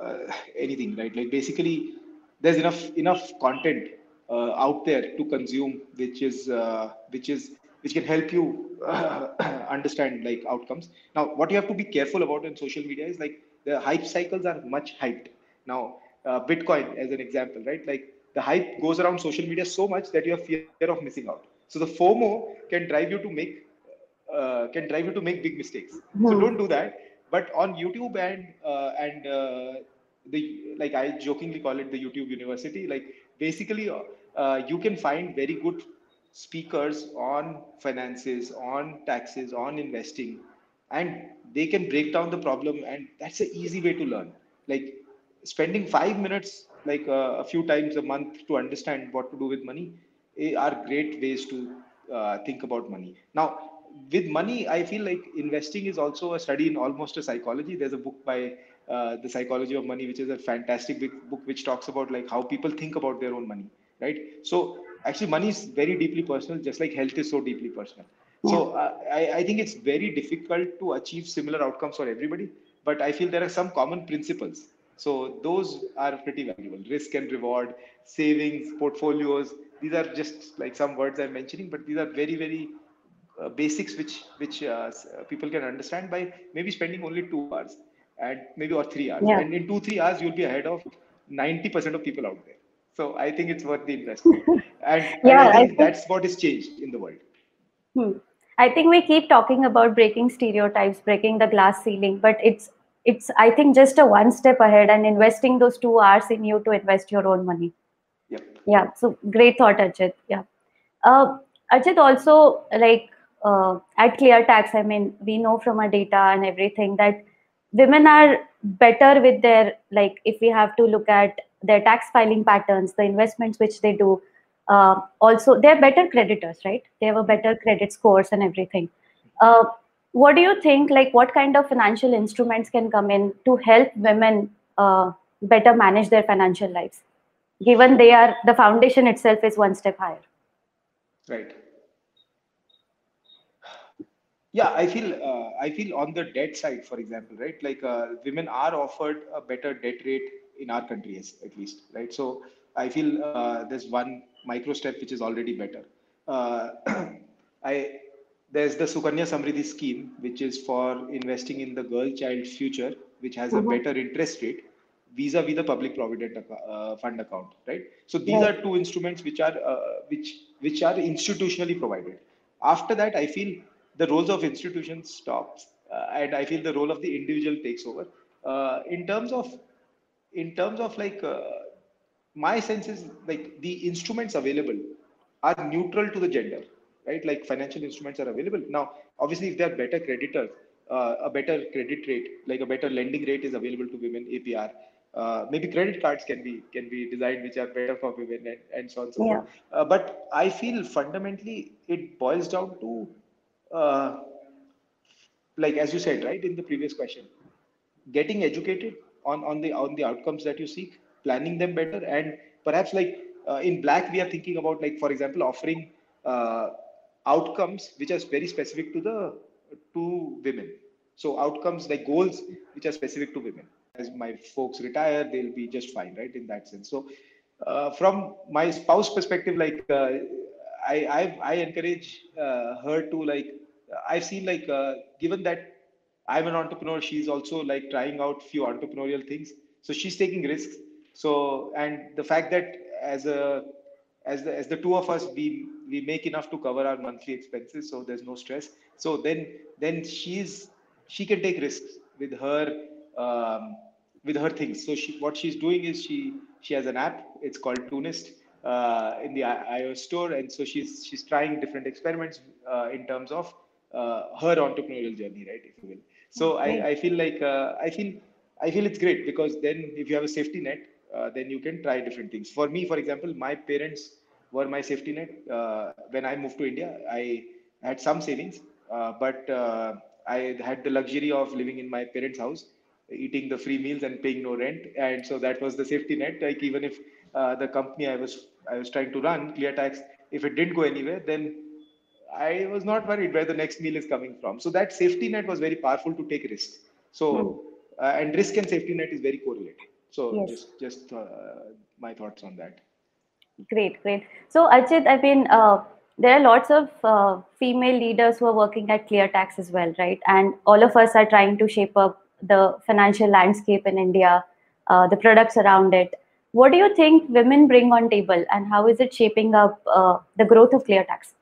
uh, anything, right? Like basically, there's enough enough content uh, out there to consume, which is uh, which is which can help you uh, understand like outcomes. Now, what you have to be careful about in social media is like the hype cycles are much hyped. Now, Bitcoin as an example, right? Like the hype goes around social media so much that you have fear of missing out. So the FOMO can drive you to make uh, can drive you to make big mistakes. So Hmm. don't do that. But on YouTube and uh, and uh, the like I jokingly call it the YouTube University. Like basically, uh, you can find very good speakers on finances, on taxes, on investing, and they can break down the problem. And that's an easy way to learn. Like spending five minutes, like uh, a few times a month, to understand what to do with money, eh, are great ways to uh, think about money. Now, with money, I feel like investing is also a study in almost a psychology. There's a book by uh, the psychology of money, which is a fantastic big book which talks about like how people think about their own money, right? So actually, money is very deeply personal, just like health is so deeply personal. So uh, I, I think it's very difficult to achieve similar outcomes for everybody, but I feel there are some common principles. So those are pretty valuable. Risk and reward, savings, portfolios. These are just like some words I'm mentioning, but these are very, very uh, basics which which uh, uh, people can understand by maybe spending only two hours and maybe or three hours. Yeah. And in two three hours, you'll be ahead of ninety percent of people out there. So I think it's worth the investment. And, Yeah, I I think think- that's what is changed in the world. Hmm. I think we keep talking about breaking stereotypes, breaking the glass ceiling, but it's it's I think just a one step ahead and investing those two hours in you to invest your own money. Yep. Yeah. So great thought, Archit. Yeah. Uh, Archit also like uh, at ClearTax. I mean, we know from our data and everything that women are better with their like if we have to look at their tax filing patterns, the investments which they do. Uh, also, they're better creditors, right? They have a better credit scores and everything. Uh, what do you think? Like, what kind of financial instruments can come in to help women uh, better manage their financial lives, given they are the foundation itself is one step higher? Right. Yeah, I feel uh, I feel on the debt side, for example, right? Like uh, women are offered a better debt rate in our country, as- at least, right? So I feel uh, there's one micro step which is already better. Uh, I there's the Sukanya Samriddhi scheme, which is for investing in the girl child future, which has a Mhm. better interest rate vis-a-vis the public provident acco- uh, fund account, right? So these Right. are two instruments which are uh, which which are institutionally provided. After that, I feel the roles of institutions stops, uh, and I feel the role of the individual takes over. Uh, in terms of in terms of like uh, my sense is like the instruments available are neutral to the gender right like financial instruments are available now obviously if they're better creditors uh, a better credit rate, like a better lending rate is available to women, APR. Uh, maybe credit cards can be can be designed which are better for women and, and so on so Yeah. forth. Uh, but I feel fundamentally it boils down to, uh, like as you said, right in the previous question, getting educated on on the on the outcomes that you seek, planning them better, and perhaps like uh, in Black we are thinking about like for example offering uh, outcomes which are very specific to the to women. So outcomes like goals which are specific to women. As my folks retire, they'll be just fine, right? In that sense. So uh, from my spouse perspective, like uh, I, I I encourage uh, her to like I've seen like uh, given that I'm an entrepreneur, she's also like trying out few entrepreneurial things. So she's taking risks. So and the fact that as a as the as the two of us we we make enough to cover our monthly expenses, so there's no stress. So then then she's she can take risks with her um, with her things. So she what she's doing is she she has an app. It's called Tunist uh, in the iOS store, and so she's she's trying different experiments uh, in terms of her entrepreneurial journey, right? If you will. So I, I feel like uh, I feel I feel it's great because then if you have a safety net, uh, then you can try different things. For me, for example, my parents were my safety net. Uh, when I moved to India, I had some savings, uh, but uh, I had the luxury of living in my parents' house, eating the free meals and paying no rent, and so that was the safety net. Like even if uh, the company I was I was trying to run, Clear Tax, if it didn't go anywhere, then I was not worried where the next meal is coming from. So that safety net was very powerful to take risks. So uh, and risk and safety net is very correlated. So Yes. just just uh, my thoughts on that. Great, great. So, Archit, I mean, uh, there are lots of uh, female leaders who are working at ClearTax as well, right? And all of us are trying to shape up the financial landscape in India, uh, the products around it. What do you think women bring on table, and how is it shaping up uh, the growth of ClearTax?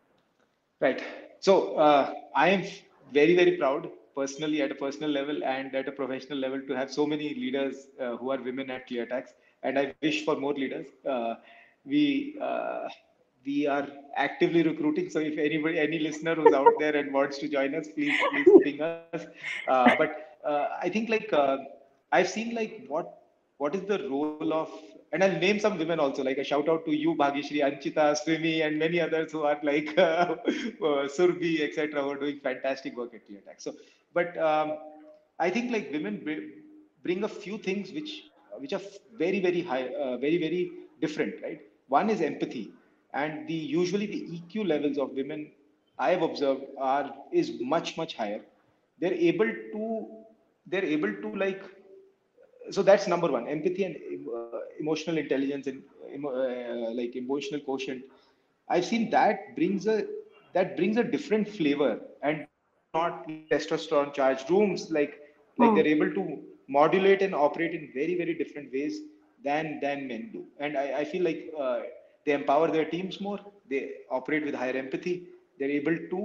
Right. So uh, I am very, very proud personally at a personal level and at a professional level to have so many leaders uh, who are women at ClearTax. And I wish for more leaders. Uh, we uh, we are actively recruiting. So if anybody, any listener who's out there and wants to join us, please please ping us. Uh, but uh, I think like I've seen like what what is the role of and I'll name some women also, like a shout out to you, Bhagishri, Anchita, Swimi, and many others who are like uh, uh, Surbi, etc., who are doing fantastic work at ClearTax. So, but um, I think like women br- bring a few things which which are very very high, uh, very very different, right? One is empathy, and the usually the EQ levels of women I have observed are is much much higher. They're able to they're able to like so that's number one empathy and uh, emotional intelligence and emo- uh, like emotional quotient. I've seen that brings a that brings a different flavor and not testosterone charged rooms like like Hmm. they're able to modulate and operate in very very different ways than than men do. And i, I feel like uh, they empower their teams more they operate with higher empathy they're able to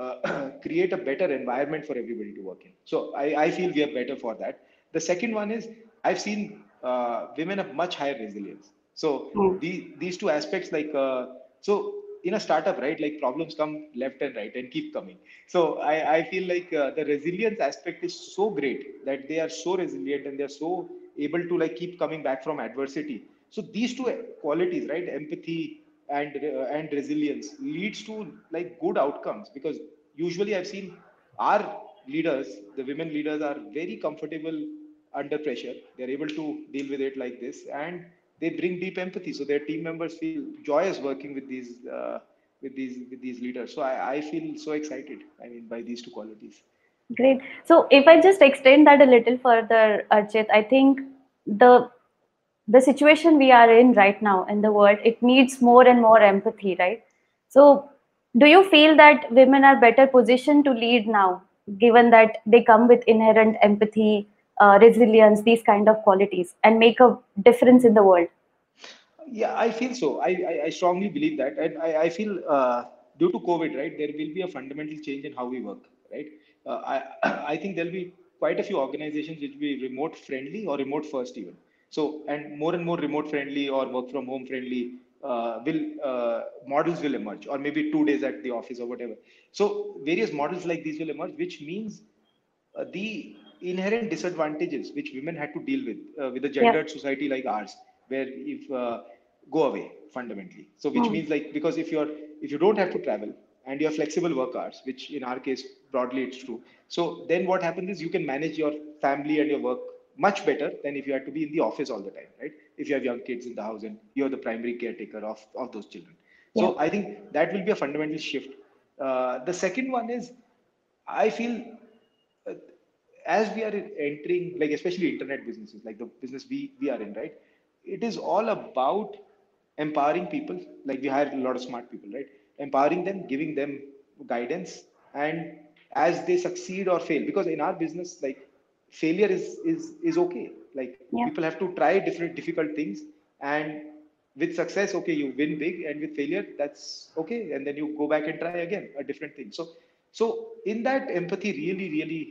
uh, create a better environment for everybody to work in. So I, I feel we are better for that the second one is I've seen uh, women have much higher resilience. So Hmm. the, these two aspects, like uh, so in a startup, right? Like problems come left and right and keep coming. So I, I feel like uh, the resilience aspect is so great that they are so resilient and they're so able to like keep coming back from adversity. So these two qualities, right? Empathy and uh, and resilience leads to like good outcomes because usually I've seen our leaders, the women leaders, are very comfortable under pressure. They're able to deal with it like this, and they bring deep empathy. So their team members feel joyous working with these uh, with these with these leaders. So I, I feel so excited. I mean, by these two qualities. Great. So if I just extend that a little further, Archit, I think the the situation we are in right now in the world, it needs more and more empathy, right? So do you feel that women are better positioned to lead now, given that they come with inherent empathy, uh, resilience, these kind of qualities, and make a difference in the world? Yeah, I feel so. I, I, I strongly believe that. And I, I feel uh, due to COVID, right, there will be a fundamental change in how we work, right? Uh, I, I think there'll be quite a few organizations which will be remote friendly or remote first even. So, and more and more remote friendly or work from home friendly uh, will uh, models will emerge, or maybe two days at the office or whatever. So, various models like these will emerge, which means uh, the inherent disadvantages which women had to deal with uh, with a gendered yeah. society like ours, where if uh, go away fundamentally. So which mm. means like because if you're if you don't have to travel and you have flexible work hours, which in our case broadly it's true. So then what happens is you can manage your family and your work much better than if you had to be in the office all the time, right? If you have young kids in the house and you're the primary caretaker of, of those children. Yeah. So I think that will be a fundamental shift. Uh, the second one is, I feel as we are entering, like especially internet businesses, like the business we, we are in, right? It is all about empowering people. Like we hire a lot of smart people, right? Empowering them, giving them guidance, and as they succeed or fail, because in our business, like failure is is is okay like yeah. people have to try different difficult things and with success okay you win big and with failure that's okay and then you go back and try again a different thing so so in that empathy really really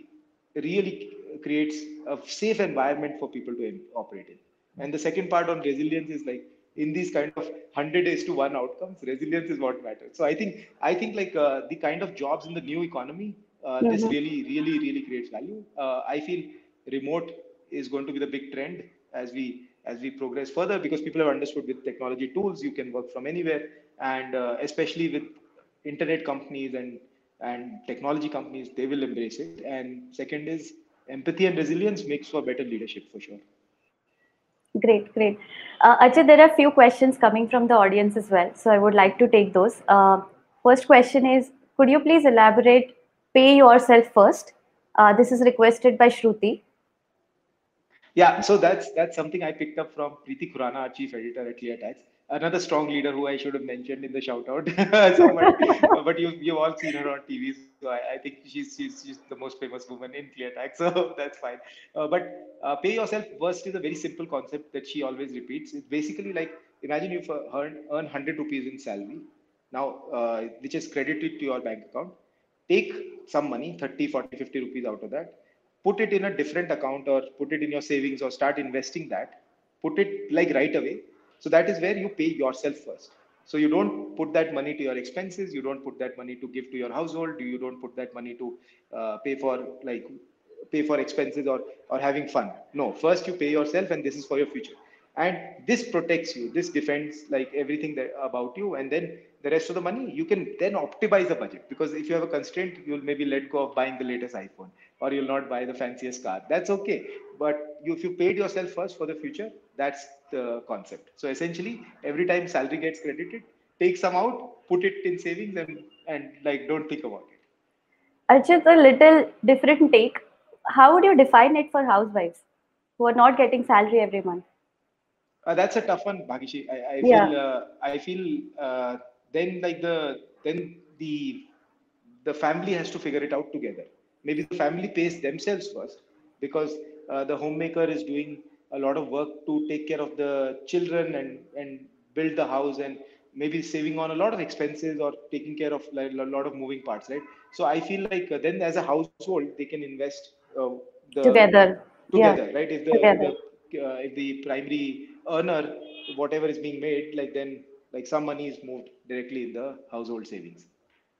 really creates a safe environment for people to operate in and the second part on resilience is like in these kind of 100 days to one outcomes resilience is what matters so i think i think like uh, the kind of jobs in the new economy mm-hmm. this really, really, really creates value. Uh, I feel remote is going to be the big trend as we as we progress further because people have understood with technology tools you can work from anywhere and uh, especially with internet companies and and technology companies they will embrace it and second is empathy and resilience makes for better leadership for sure great great uh, Ajay, there are a few questions coming from the audience as well so i would like to take those uh, first question is could you please elaborate pay yourself first. Uh, this is requested by Shruti. Yeah, so that's that's something I picked up from Preeti Khurana, our chief editor at ClearTax. Another strong leader who I should have mentioned in the shout out. but, but, you, you've all seen her on TV. So I, I, think she's, she's, she's the most famous woman in ClearTax. So that's fine. Uh, but uh, pay yourself first is a very simple concept that she always repeats. It's basically like imagine you earn, earn 100 rupees in salary now, uh, which is credited to your bank account take some money 30 40 50 rupees out of that put it in a different account or put it in your savings or start investing that put it like right away so that is where you pay yourself first. So you don't put that money to your expenses you don't put that money to give to your household you don't put that money to uh, pay for like pay for expenses or or having fun. No first you pay yourself and this is for your future. And this protects you this defends like everything that, about you and then the rest of the money you can then optimize the budget because if you have a constraint you'll maybe let go of buying the latest iphone or you'll not buy the fanciest car. That's okay. But you, if you paid yourself first for the future that's the concept so essentially every time salary gets credited take some out put it in savings and and like don't think about it Archit, a little different take how would you define it for housewives who are not getting salary every month uh, that's a tough one, Bhagishi. I, I yeah. feel uh, I feel uh, then like the then the the family has to figure it out together. Maybe the family pays themselves first because uh, the homemaker is doing a lot of work to take care of the children and and build the house and maybe saving on a lot of expenses or taking care of like, a lot of moving parts, right? So I feel like uh, then as a household they can invest uh, the, together. Together, yeah. right? If the, the if the primary earner, whatever is being made, like then like some money is moved directly in the household savings.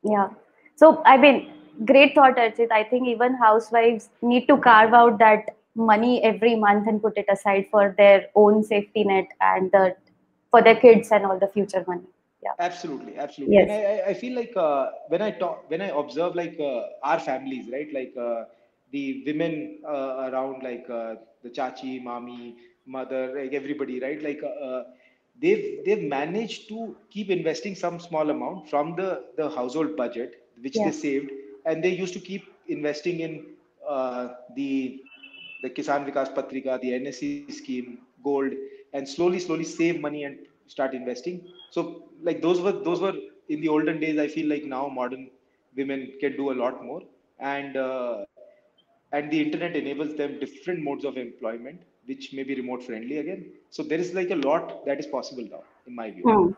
Yeah. So I mean, great thought, Archit. I think even housewives need to carve out that money every month and put it aside for their own safety net and the for their kids and all the future money. Yeah. Absolutely, absolutely. Yes. And I, I feel like uh, when I talk, when I observe like uh, our families, right, like uh, the women uh, around, like uh, the chachi, mami, mother, like everybody, right? Like uh, they've they've managed to keep investing some small amount from the the household budget which yeah. they saved, and they used to keep investing in uh, the the Kisan Vikas Patrika, the NSC scheme, gold, and slowly slowly save money and start investing. So like those were those were in the olden days. I feel like now modern women can do a lot more, and uh, and the internet enables them different modes of employment which may be remote friendly again. So there is like a lot that is possible now, in my view. Hmm.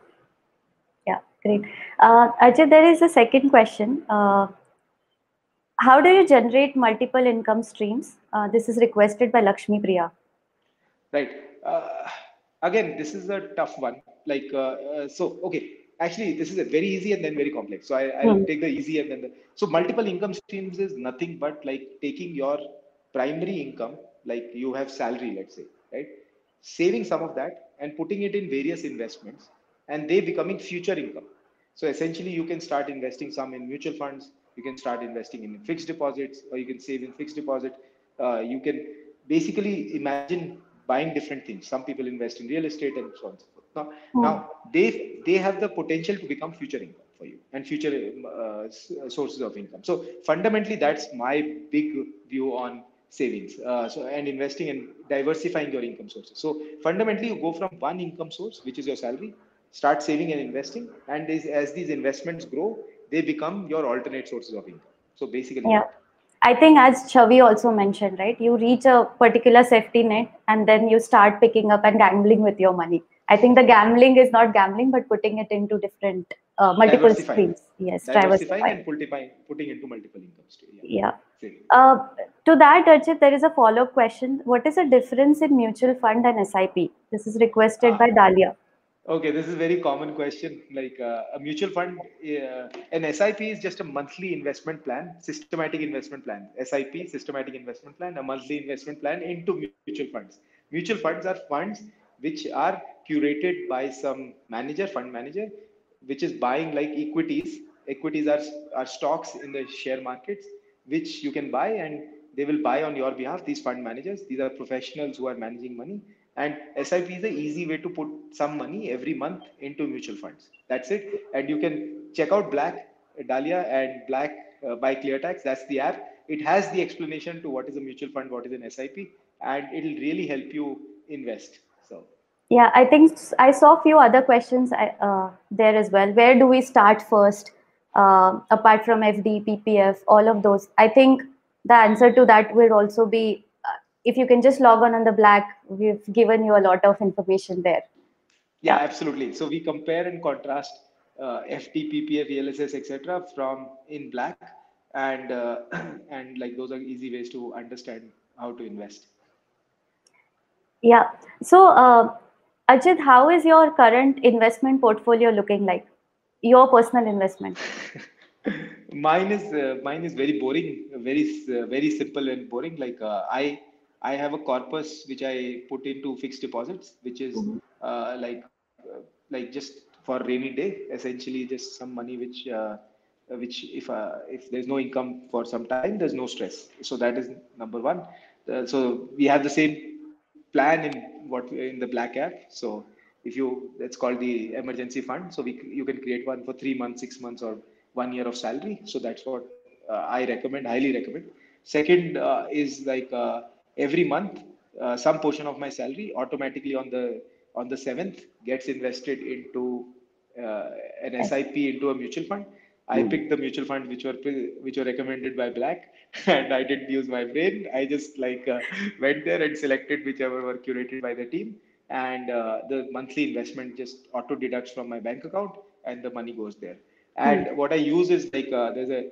Yeah, great. Uh, Ajay, there is a second question. Uh, how do you generate multiple income streams? Uh, this is requested by Lakshmi Priya. Right. Uh, again, this is a tough one. Like, uh, uh, so, okay, actually this is a very easy and then very complex. So I, I'll Hmm. take the easy and then the so multiple income streams is nothing but like taking your primary income, like you have salary, let's say, right? Saving some of that and putting it in various investments and they becoming future income. So essentially you can start investing some in mutual funds, you can start investing in fixed deposits, or you can save in fixed deposit. Uh, you can basically imagine buying different things. Some people invest in real estate and so on and so forth. Now, Hmm. now they they have the potential to become future income for you and future uh, sources of income. So fundamentally, that's my big view on savings. Uh, so and investing and diversifying your income sources. So fundamentally, you go from one income source, which is your salary, start saving and investing, and as, as these investments grow, they become your alternate sources of income. So basically, Yeah. I think as Chavi also mentioned, right? You reach a particular safety net and then you start picking up and gambling with your money. I think the gambling is not gambling, but putting it into different uh, multiple streams. Yes, diversifying diversifying. and putting putting into multiple income streams. Yeah. Yeah. Uh, to that, Archit, there is a follow-up question. What is the difference in mutual fund and SIP? This is requested Ah. by Dalia. Okay, this is a very common question. Like uh, a mutual fund, uh, an SIP is just a monthly investment plan, systematic investment plan. SIP, systematic investment plan, a monthly investment plan into mutual funds. Mutual funds are funds which are curated by some manager, fund manager, which is buying like equities. Equities are, are stocks in the share markets, which you can buy and they will buy on your behalf. These fund managers, these are professionals who are managing money. And SIP is an easy way to put some money every month into mutual funds. That's it. And you can check out Black, Dahlia, and Black uh, by ClearTax. That's the app. It has the explanation to what is a mutual fund, what is an SIP, and it'll really help you invest. So Yeah, I think I saw a few other questions uh, there as well. Where do we start first? Uh, apart from FD, PPF, all of those. I think the answer to that will also be if you can just log on on the Black. We've given you a lot of information there. Yeah, absolutely. So we compare and contrast uh, FD, PPF, ELSS, etc. from in black, and uh, and like those are easy ways to understand how to invest. Yeah. So, uh, Ajit, how is your current investment portfolio looking like? Your personal investment. mine is uh, mine is very boring, very uh, very simple and boring. Like uh, I I have a corpus which I put into fixed deposits, which is Mhm. uh, like uh, like just for rainy day, essentially just some money which uh, which if uh, if there's no income for some time, there's no stress. So that is number one. Uh, so we have the same plan in what in the black app. So if you that's called the emergency fund. So we you can create one for three months, six months, or one year of salary. So that's what uh, I recommend, highly recommend. Second uh, is like uh, every month, uh, some portion of my salary automatically on the on the seventh gets invested into uh, an SIP into a mutual fund. I picked the mutual funds which were which were recommended by Black, and I didn't use my brain. I just like uh, went there and selected whichever were curated by the team, and uh, the monthly investment just auto deducts from my bank account, and the money goes there. And what I use is like uh, there's a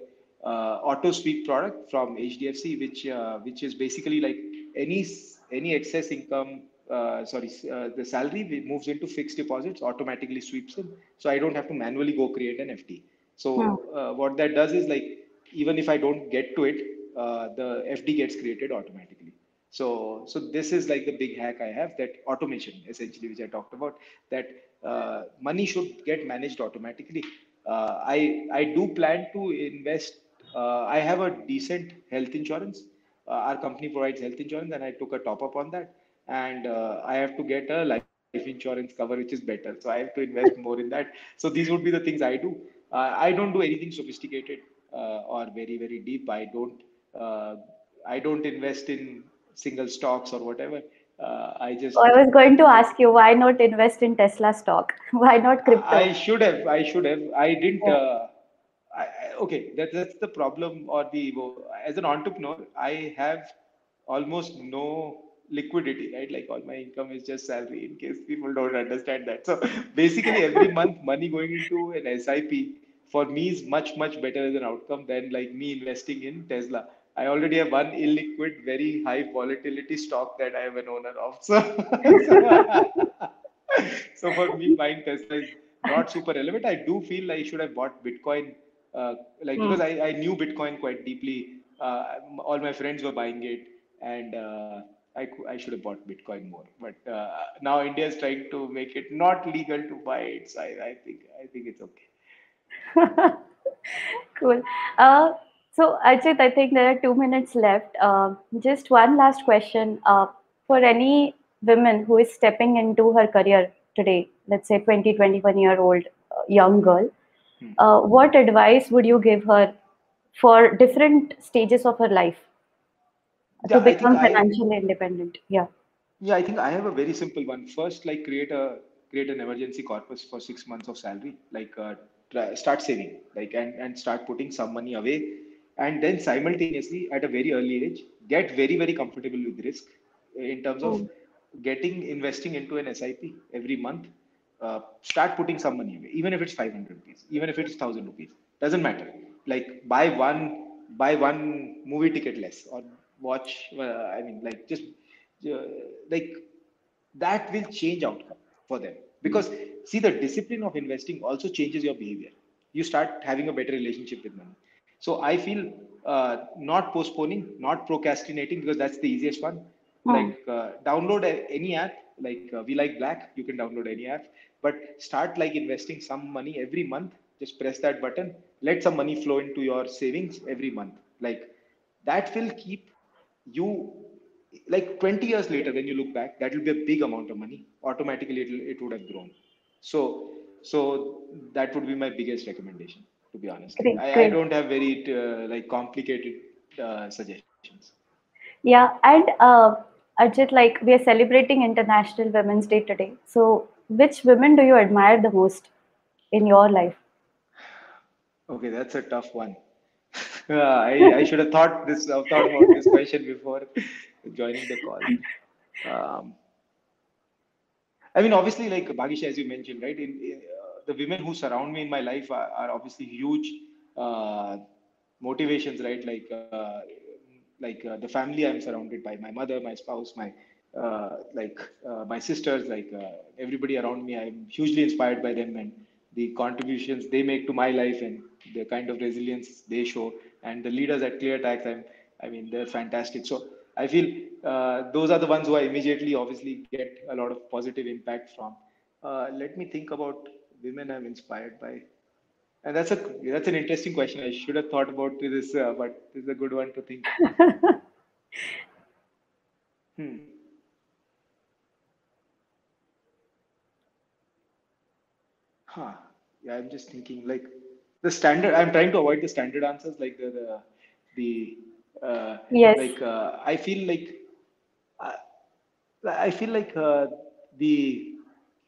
uh, auto sweep product from HDFC, which uh, which is basically like any any excess income. Uh, sorry, uh, the salary moves into fixed deposits, automatically sweeps in. So I don't have to manually go create an FD. So uh, what that does is like even if I don't get to it, uh, the FD gets created automatically. So so this is like the big hack I have that automation essentially, which I talked about. That uh, money should get managed automatically. Uh, I I do plan to invest. Uh, I have a decent health insurance. Uh, our company provides health insurance, and I took a top up on that. And uh, I have to get a life insurance cover, which is better. So I have to invest more in that. So these would be the things I do. Uh, I don't do anything sophisticated uh, or very very deep. I don't. Uh, I don't invest in single stocks or whatever. Uh, I just I was going to ask you why not invest in Tesla stock? Why not crypto? I should have. I should have. I didn't. Uh, I, I- okay, that, that's the problem or the as an entrepreneur, I have almost no liquidity, right? Like all my income is just salary. In case people don't understand that, so basically every month money going into an SIP for me is much much better as an outcome than like me investing in Tesla. I already have one illiquid, very high volatility stock that I am an owner of. So, so, so for me, buying Tesla is not super relevant. I do feel I should have bought Bitcoin, uh, like Hmm. because I, I knew Bitcoin quite deeply. Uh, all my friends were buying it, and uh, I I should have bought Bitcoin more. But uh, now India is trying to make it not legal to buy it. So I, I think I think it's okay. cool. Uh, so, Ajit, I think there are two minutes left. Uh, just one last question. Uh, for any woman who is stepping into her career today, let's say 20, 21 year old uh, young girl. Uh, what advice would you give her for different stages of her life Yeah, to I become I- financially independent? Yeah. Yeah, I think I have a very simple one. First, like create a create an emergency corpus for six months of salary. Like uh, try, start saving, like and and start putting some money away, and then simultaneously at a very early age get very very comfortable with risk in terms of Mm. getting investing into an SIP every month. Uh, start putting some money away, even if it's 500 rupees, even if it's 1000 rupees, doesn't matter. Like buy one buy one movie ticket less or watch. Uh, I mean, like just uh, like that will change outcome for them because see the discipline of investing also changes your behavior you start having a better relationship with money so i feel uh, not postponing not procrastinating because that's the easiest one Hmm. like uh, download a, any app like uh, we like black you can download any app. But start like investing some money every month. Just press that button. Let some money flow into your savings every month. Like that will keep you like 20 years later when you look back that will be a big amount of money. Automatically it, would have grown. So so that would be my biggest recommendation to be honest. Great, I, I don't have very uh, like complicated uh, suggestions. Yeah, and uh, Ajit, like we are celebrating International Women's Day today. So, which women do you admire the most in your life? okay that's a tough one Uh, I, I should have thought this I've thought about this question before joining the call um, I mean, obviously, like Bhagisha, as you mentioned, right? In, in, uh, the women who surround me in my life are, are obviously huge uh, motivations, right? Like, uh, like uh, the family I'm surrounded by, my mother, my spouse, my uh, like uh, my sisters, like uh, everybody around me. I'm hugely inspired by them and the contributions they make to my life and the kind of resilience they show. And the leaders at ClearTax, I'm, I mean, they're fantastic. So I feel uh, those are the ones who I immediately, obviously, get a lot of positive impact from. Uh, let me think about women I'm inspired by. And that's a that's an interesting question. I should have thought about this, uh, but this is a good one to think. Hmm. Huh. Yeah, I'm just thinking like the standard. I'm trying to avoid the standard answers, like the the, the uh, Yes. like uh, I feel like I, I feel like uh, the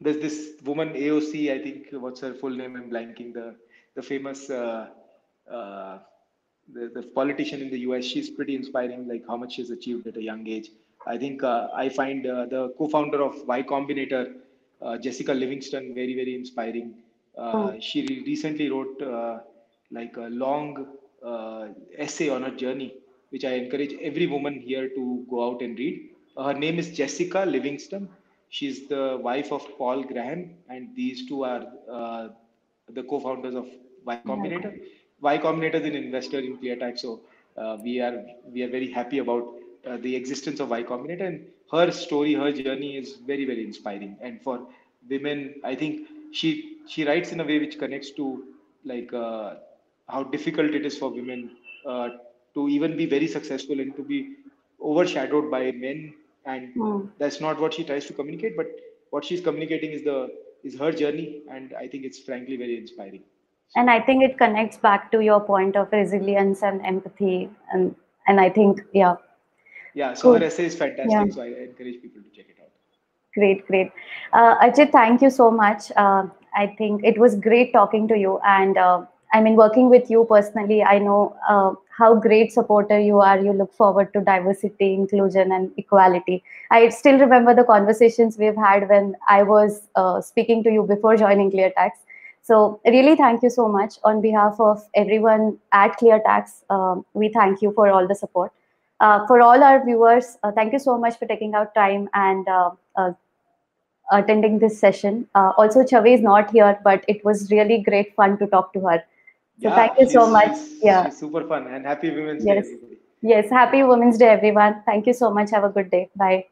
there's this woman AOC. I think what's her full name? I'm blanking. The the famous uh, uh, the, the politician in the US. She's pretty inspiring. Like how much she's achieved at a young age. I think uh, I find uh, the co-founder of Y Combinator, uh, Jessica Livingston, very very inspiring. Uh, Hmm. she re- recently wrote uh, like a long uh, essay on her journey, which I encourage every woman here to go out and read. Her name is Jessica Livingston. She's the wife of Paul Graham, and these two are uh, the co-founders of Y Combinator. Y Combinator is an investor in ClearTax, so uh, we are we are very happy about uh, the existence of Y Combinator. And her story, her journey is very very inspiring. And for women, I think she she writes in a way which connects to like uh, how difficult it is for women uh, to even be very successful and to be overshadowed by men and Hmm. that's not what she tries to communicate but what she's communicating is the is her journey and i think it's frankly very inspiring And I think it connects back to your point of resilience and empathy. And and I think, yeah, yeah so Cool. her essay is fantastic Yeah. so i encourage people to check it out great, great. Uh, Ajit, thank you so much. Uh, I think it was great talking to you. And uh, I mean, working with you personally, I know uh, how great supporter you are. You look forward to diversity, inclusion, and equality. I still remember the conversations we've had when I was uh, speaking to you before joining ClearTax. So, really, thank you so much. On behalf of everyone at ClearTax, um, we thank you for all the support. Uh, for all our viewers, uh, thank you so much for taking out time and uh, uh, attending this session. Uh, also, Chavi is not here, but it was really great fun to talk to her. So Yeah, thank you so much. Yeah. super fun and happy Women's Yes. Day. everybody. Yes, happy Women's Day, everyone. Thank you so much. Have a good day. Bye.